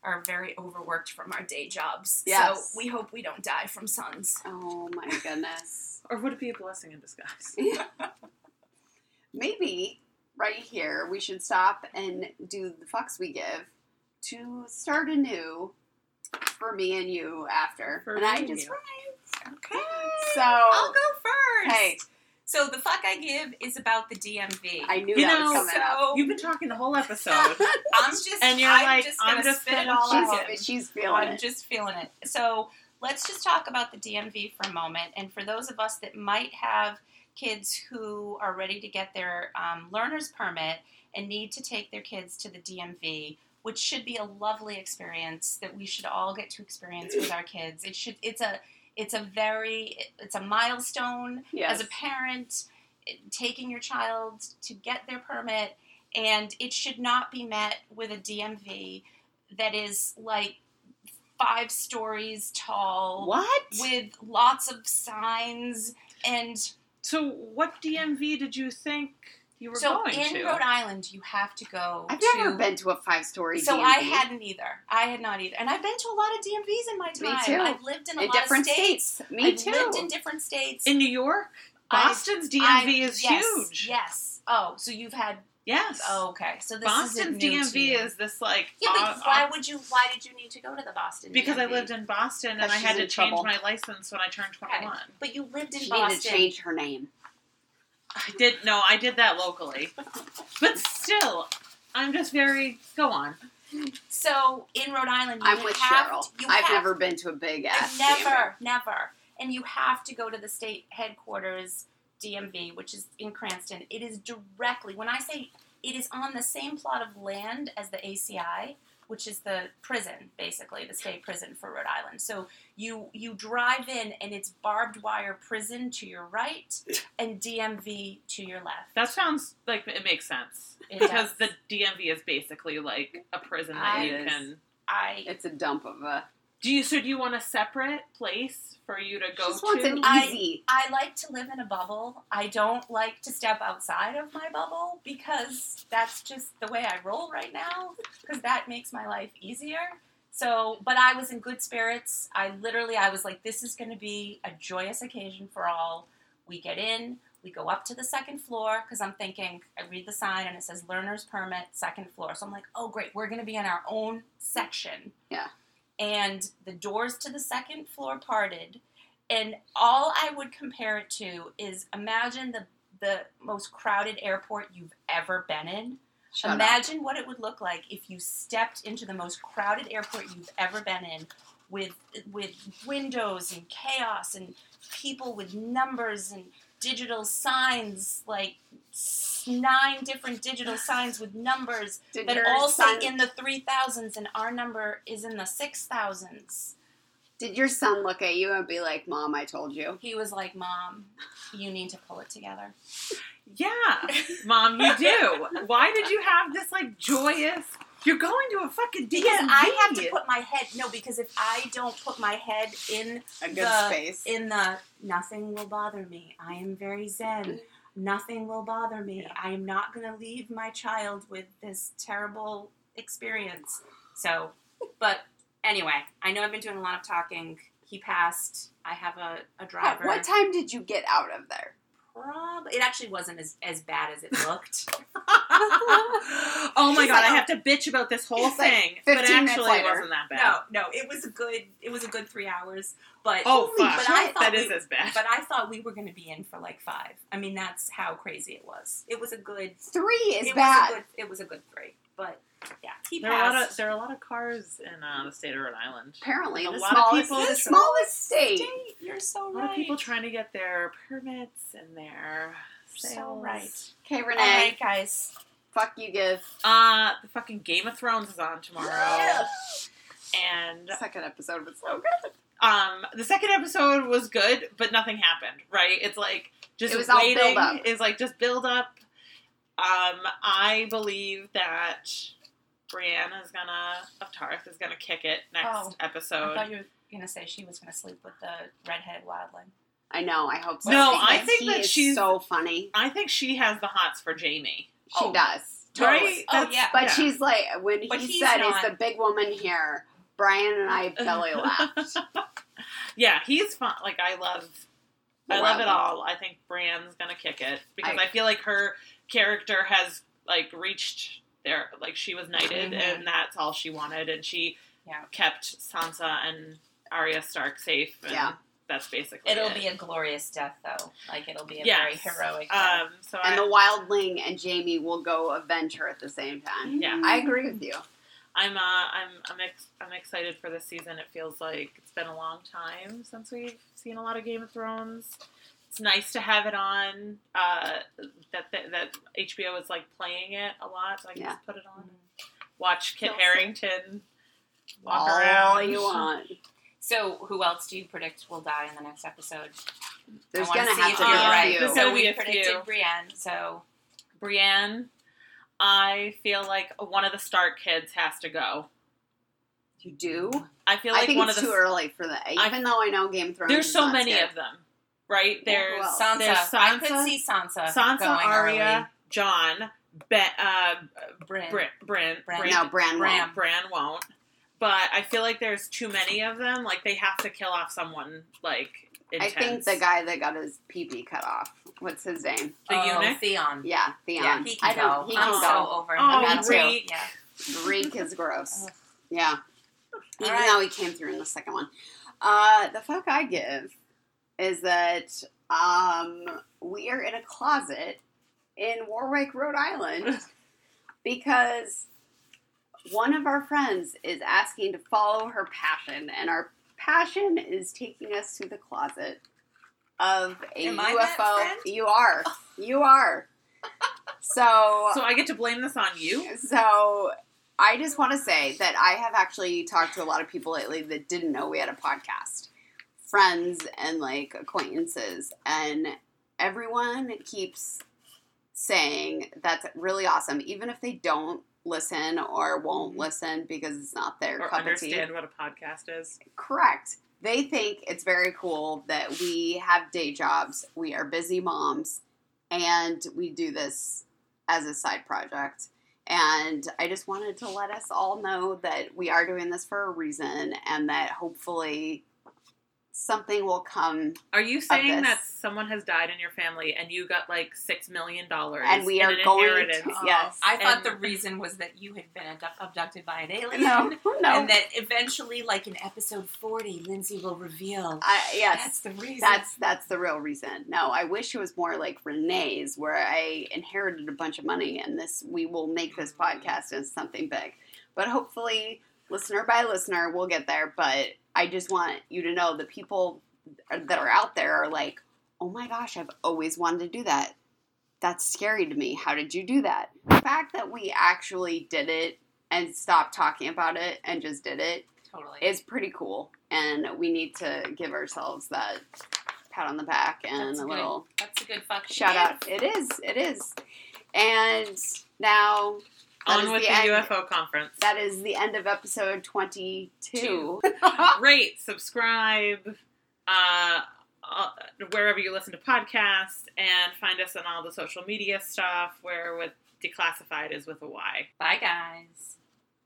Speaker 7: are very overworked from our day jobs
Speaker 6: Yes.
Speaker 7: so we hope we don't die from SUNS
Speaker 6: Oh my goodness.
Speaker 8: Or would it be a blessing in disguise?
Speaker 6: Maybe right here we should stop and do the fucks we give to start anew for me and you after.
Speaker 8: For
Speaker 6: and
Speaker 8: me
Speaker 6: I just
Speaker 8: you.
Speaker 7: okay okay
Speaker 6: so
Speaker 7: i'll go first
Speaker 6: hey,
Speaker 7: so the fuck i give is about the dmv
Speaker 6: I knew
Speaker 8: You
Speaker 6: that
Speaker 8: know,
Speaker 6: was coming up.
Speaker 7: so
Speaker 8: You've been talking the whole episode.
Speaker 7: i'm just
Speaker 8: And you're
Speaker 7: I'm
Speaker 8: like,
Speaker 7: just
Speaker 8: I'm
Speaker 7: gonna
Speaker 8: just
Speaker 7: spit it all
Speaker 8: check
Speaker 7: out.
Speaker 6: She's, she's feeling
Speaker 7: I'm
Speaker 6: it.
Speaker 7: just feeling it. So let's just talk about the DMV for a moment. And for those of us that might have kids who are ready to get their um, learner's permit and need to take their kids to the DMV, which should be a lovely experience that we should all get to experience with our kids. It should. It's a. It's a very. It's a milestone
Speaker 6: yes.
Speaker 7: as a parent taking your child to get their permit and it should not be met with a DMV that is like five stories tall
Speaker 6: what?
Speaker 7: with lots of signs and
Speaker 8: So, what DMV did you think you were
Speaker 7: so
Speaker 8: going
Speaker 7: in
Speaker 8: to?
Speaker 7: Rhode Island you have to go
Speaker 6: I've
Speaker 7: to
Speaker 6: never been to a five story
Speaker 7: so
Speaker 6: DMV.
Speaker 7: I hadn't either. I had not either. And I've been to a lot of DMVs in my time.
Speaker 6: Me
Speaker 7: time.
Speaker 6: too.
Speaker 7: I've lived in a
Speaker 6: in
Speaker 7: lot
Speaker 6: different
Speaker 7: of states.
Speaker 6: states. Me
Speaker 7: I've
Speaker 6: too.
Speaker 7: lived in different states.
Speaker 8: in New York,
Speaker 7: I've-
Speaker 8: Boston's DMV
Speaker 7: I-
Speaker 8: is
Speaker 7: yes,
Speaker 8: huge.
Speaker 7: Yes. Oh, so you've had
Speaker 8: Yes.
Speaker 7: oh, okay. So this
Speaker 8: Boston's
Speaker 7: isn't new to
Speaker 8: DMV is this like
Speaker 7: Yeah, but
Speaker 8: uh,
Speaker 7: why would you? Why did you need to go to the Boston?
Speaker 8: because I lived in Boston and I had to change
Speaker 6: trouble.
Speaker 8: my license when I turned
Speaker 7: Okay.
Speaker 8: 21.
Speaker 7: But you lived in
Speaker 6: She
Speaker 7: Boston.
Speaker 6: needed to change her name.
Speaker 8: I did no, I did that locally. but still, I'm just very go on.
Speaker 7: So in Rhode Island, you
Speaker 6: I'm with
Speaker 7: have
Speaker 6: Cheryl.
Speaker 7: To, you
Speaker 6: I've
Speaker 7: have,
Speaker 6: never been to a big ass.
Speaker 7: never, never, and you have to go to the state headquarters DMV, which is in Cranston. It is directly. When I say it is on the same plot of land as the ACI, which is the prison, basically the state prison for Rhode Island. So you you drive in, and it's barbed wire prison to your right, and DMV to your left.
Speaker 8: That sounds like it makes sense.
Speaker 7: It
Speaker 8: because
Speaker 7: does.
Speaker 8: the DMV is basically like a prison that
Speaker 7: I-
Speaker 8: you can
Speaker 7: I
Speaker 6: It's a dump of a.
Speaker 8: Do you so do you want a separate place for you to go
Speaker 6: Just wants
Speaker 8: to?
Speaker 6: an
Speaker 7: I-
Speaker 6: easy.
Speaker 7: I like to live in a bubble. I don't like to step outside of my bubble because that's just the way I roll right now because that makes my life easier. So, but I was in good spirits. I literally I was like this is going to be a joyous occasion for all. We get in, We go up to the second floor because I'm thinking, I read the sign and it says learner's permit, second floor. So I'm like, oh, great, we're going to be in our own section.
Speaker 6: Yeah.
Speaker 7: And the doors to the second floor parted. And all I would compare it to is imagine the, the most crowded airport you've ever been in.
Speaker 6: Shut up.
Speaker 7: Imagine what it would look like if you stepped into the most crowded airport you've ever been in with with windows and chaos and people with numbers and digital signs like s- nine different digital signs with numbers
Speaker 6: Did
Speaker 7: that
Speaker 6: your
Speaker 7: all
Speaker 6: son,
Speaker 7: say in the 3000s and our number is in the 6000s.
Speaker 6: Did your son look at you and be like, "Mom, I told you"?
Speaker 7: He was like, "Mom, you need to pull it together."
Speaker 8: Yeah, mom, you do. Why did you have this like joyous? You're going to a fucking DMV.
Speaker 7: Because I have to put my head no, because if I don't put my head in
Speaker 6: A good
Speaker 7: The-
Speaker 6: space.
Speaker 7: in the nothing will bother me. I am very zen. Nothing will bother me. I am not going to leave my child with this terrible experience. So, but anyway, I know I've been doing a lot of talking. He passed. I have a, a driver.
Speaker 6: what time did you get out of there?
Speaker 7: Prob- it actually wasn't as, as bad as it looked.
Speaker 8: oh my
Speaker 6: He's
Speaker 8: god,
Speaker 6: like,
Speaker 8: I have to bitch about this whole
Speaker 6: He's like
Speaker 8: thing, but actually it wasn't that bad.
Speaker 7: no, no, it was a good it was a good three hours. But
Speaker 8: Oh
Speaker 6: Holy
Speaker 8: fuck,
Speaker 7: but I thought
Speaker 8: that
Speaker 7: we-
Speaker 8: is as bad.
Speaker 7: but I thought we were going to be in for like five. I mean, that's how crazy it was. It was a good
Speaker 6: Three is
Speaker 7: it
Speaker 6: bad.
Speaker 7: Was a good, it was a good three, but yeah, he
Speaker 8: there are a lot of there are a lot of cars in uh, the state of Rhode Island.
Speaker 6: Apparently,
Speaker 8: A
Speaker 6: the
Speaker 8: lot of
Speaker 6: smallest,
Speaker 8: people-
Speaker 6: the smallest state.
Speaker 7: State, You're so right.
Speaker 8: A
Speaker 7: right.
Speaker 8: lot of people trying to get their permits and their
Speaker 7: so right.
Speaker 6: Okay, Renee,
Speaker 7: right, guys.
Speaker 6: fuck you, give.
Speaker 8: Uh, the fucking Game of Thrones is on tomorrow, and
Speaker 6: Second episode was so good.
Speaker 8: um, the second episode was good, but nothing happened. Right? It's like just
Speaker 6: It was all
Speaker 8: waiting.
Speaker 6: build up.
Speaker 8: Is like just build up. Um, I believe that Brienne is gonna of Tarth is gonna kick it next
Speaker 7: Oh, I thought you were going to say she was going to sleep with the redheaded wildling.
Speaker 6: I know. I hope so.
Speaker 8: No,
Speaker 6: because
Speaker 8: I think
Speaker 6: he
Speaker 8: that
Speaker 6: is
Speaker 8: she's-
Speaker 6: so funny.
Speaker 8: I think she has the hots for Jaime.
Speaker 6: She
Speaker 7: Oh.
Speaker 6: does.
Speaker 8: Right?
Speaker 7: Oh, yeah.
Speaker 6: But
Speaker 8: yeah.
Speaker 6: she's like, when
Speaker 7: But
Speaker 6: he
Speaker 7: he's
Speaker 6: said,
Speaker 7: not.
Speaker 6: "Is the big woman here?" Brian and I belly laughed.
Speaker 8: yeah, he's fun. Like I love, I love it all. I think Brienne's gonna kick it because I,
Speaker 6: I-
Speaker 8: feel like her character has like reached there. Like she was knighted,
Speaker 7: Mhm.
Speaker 8: and that's all she wanted, and she
Speaker 7: Yeah.
Speaker 8: kept Sansa and Arya Stark safe. And
Speaker 6: Yeah.
Speaker 8: that's basically
Speaker 7: It'll
Speaker 8: it.
Speaker 7: be a glorious death, though. Like, it'll be a
Speaker 8: Yes.
Speaker 7: very heroic death.
Speaker 8: Um, so
Speaker 6: And
Speaker 8: I,
Speaker 6: the wildling and Jaime will go avenge her at the same time.
Speaker 8: Yeah.
Speaker 6: I agree with you.
Speaker 8: I'm uh, I'm I'm ex- I'm excited for this season. It feels like it's been a long time since we've seen a lot of Game of Thrones. It's nice to have it on. Uh, that, that that HBO is like playing it a lot, so I can
Speaker 6: Yeah.
Speaker 8: just put it on. Watch Kit
Speaker 7: Feels
Speaker 8: Harington walk
Speaker 6: All
Speaker 8: around.
Speaker 6: you want.
Speaker 7: So, who else do you predict will die in the next episode?
Speaker 6: There's gonna have to be
Speaker 7: you're
Speaker 6: a few.
Speaker 7: So we predicted
Speaker 8: few.
Speaker 7: Brienne. So
Speaker 8: Brienne. I feel like one of the Stark kids has to go.
Speaker 6: You do?
Speaker 8: I feel like I
Speaker 6: think
Speaker 8: one
Speaker 6: it's
Speaker 8: of the
Speaker 6: too early for that. Even though I know Game of Thrones.
Speaker 8: there's so many
Speaker 6: scared.
Speaker 8: of them, right? There's
Speaker 6: who else?
Speaker 7: Sansa.
Speaker 8: There's
Speaker 7: I could see Sansa.
Speaker 8: Sansa,
Speaker 7: going
Speaker 8: Arya,
Speaker 7: early.
Speaker 8: Jon, ben, uh,
Speaker 7: Bryn.
Speaker 8: Bran,
Speaker 6: No, Bran
Speaker 7: Bran.
Speaker 6: won't.
Speaker 8: Bran won't. But I feel like there's too many of them. Like they have to kill off someone like
Speaker 6: I think the guy that got his pee pee cut off. What's his name?
Speaker 8: the
Speaker 7: oh,
Speaker 8: eunuch.
Speaker 7: Theon.
Speaker 6: Yeah, Theon.
Speaker 7: Yeah, he can
Speaker 6: I don't.
Speaker 7: go.
Speaker 6: He
Speaker 7: I'm
Speaker 6: can
Speaker 7: so over him.
Speaker 8: Oh,
Speaker 7: too.
Speaker 8: Reek.
Speaker 7: Yeah.
Speaker 6: Reek is gross.
Speaker 7: Ugh.
Speaker 6: Yeah. Even
Speaker 7: right.
Speaker 6: though he came through in the second one. Uh, the fuck I give is that um, we are in a closet in Warwick, Rhode Island, because one of our friends is asking to follow her passion, and our passion is taking us to the closet of a
Speaker 7: Am
Speaker 6: UFO. You are. You are. So
Speaker 8: So I get to blame this on you.
Speaker 6: so I just want to say that I have actually talked to a lot of people lately that didn't know we had a podcast, friends and like acquaintances, and everyone keeps saying that's really awesome, even if they don't listen or won't mm-hmm. listen because it's not their
Speaker 8: Or
Speaker 6: cup of tea.
Speaker 8: understand what a podcast is.
Speaker 6: Correct. They think it's very cool that we have day jobs, we are busy moms, and we do this as a side project. And I just wanted to let us all know that we are doing this for a reason and that hopefully something will come
Speaker 8: Are you saying
Speaker 6: this.
Speaker 8: that someone has died in your family and you got like six million dollars
Speaker 6: And we
Speaker 8: in
Speaker 6: are
Speaker 8: an
Speaker 6: going to-
Speaker 8: inheritance? Oh.
Speaker 6: Yes.
Speaker 3: I thought
Speaker 8: And-
Speaker 3: the reason was that you had been abducted by an alien.
Speaker 6: no no
Speaker 3: And that eventually, like in episode 40, Lindsay will reveal.
Speaker 6: I, yes
Speaker 3: That's the reason.
Speaker 6: That's that's the real reason. No, I wish it was more like Renee's, where I inherited a bunch of money, and this we will make this podcast into something big. But hopefully, listener by listener, we'll get there. But I just want you to know the people that are out there are like, oh my gosh, I've always wanted to do that. That's scary to me. How did you do that? The fact that we actually did it and stopped talking about it and just did it
Speaker 3: totally.
Speaker 6: is pretty cool, and we need to give ourselves that pat on the back and
Speaker 3: That's
Speaker 6: a
Speaker 3: good.
Speaker 6: little
Speaker 3: That's a good fucking
Speaker 6: shout out. It is, it is, and now
Speaker 8: On with
Speaker 6: the
Speaker 8: the. UFO conference.
Speaker 6: That is the end of episode twenty-two.
Speaker 8: Rate, subscribe, uh, uh, wherever you listen to podcasts, and find us on all the social media stuff. Where with declassified is with a Y.
Speaker 3: Bye, guys.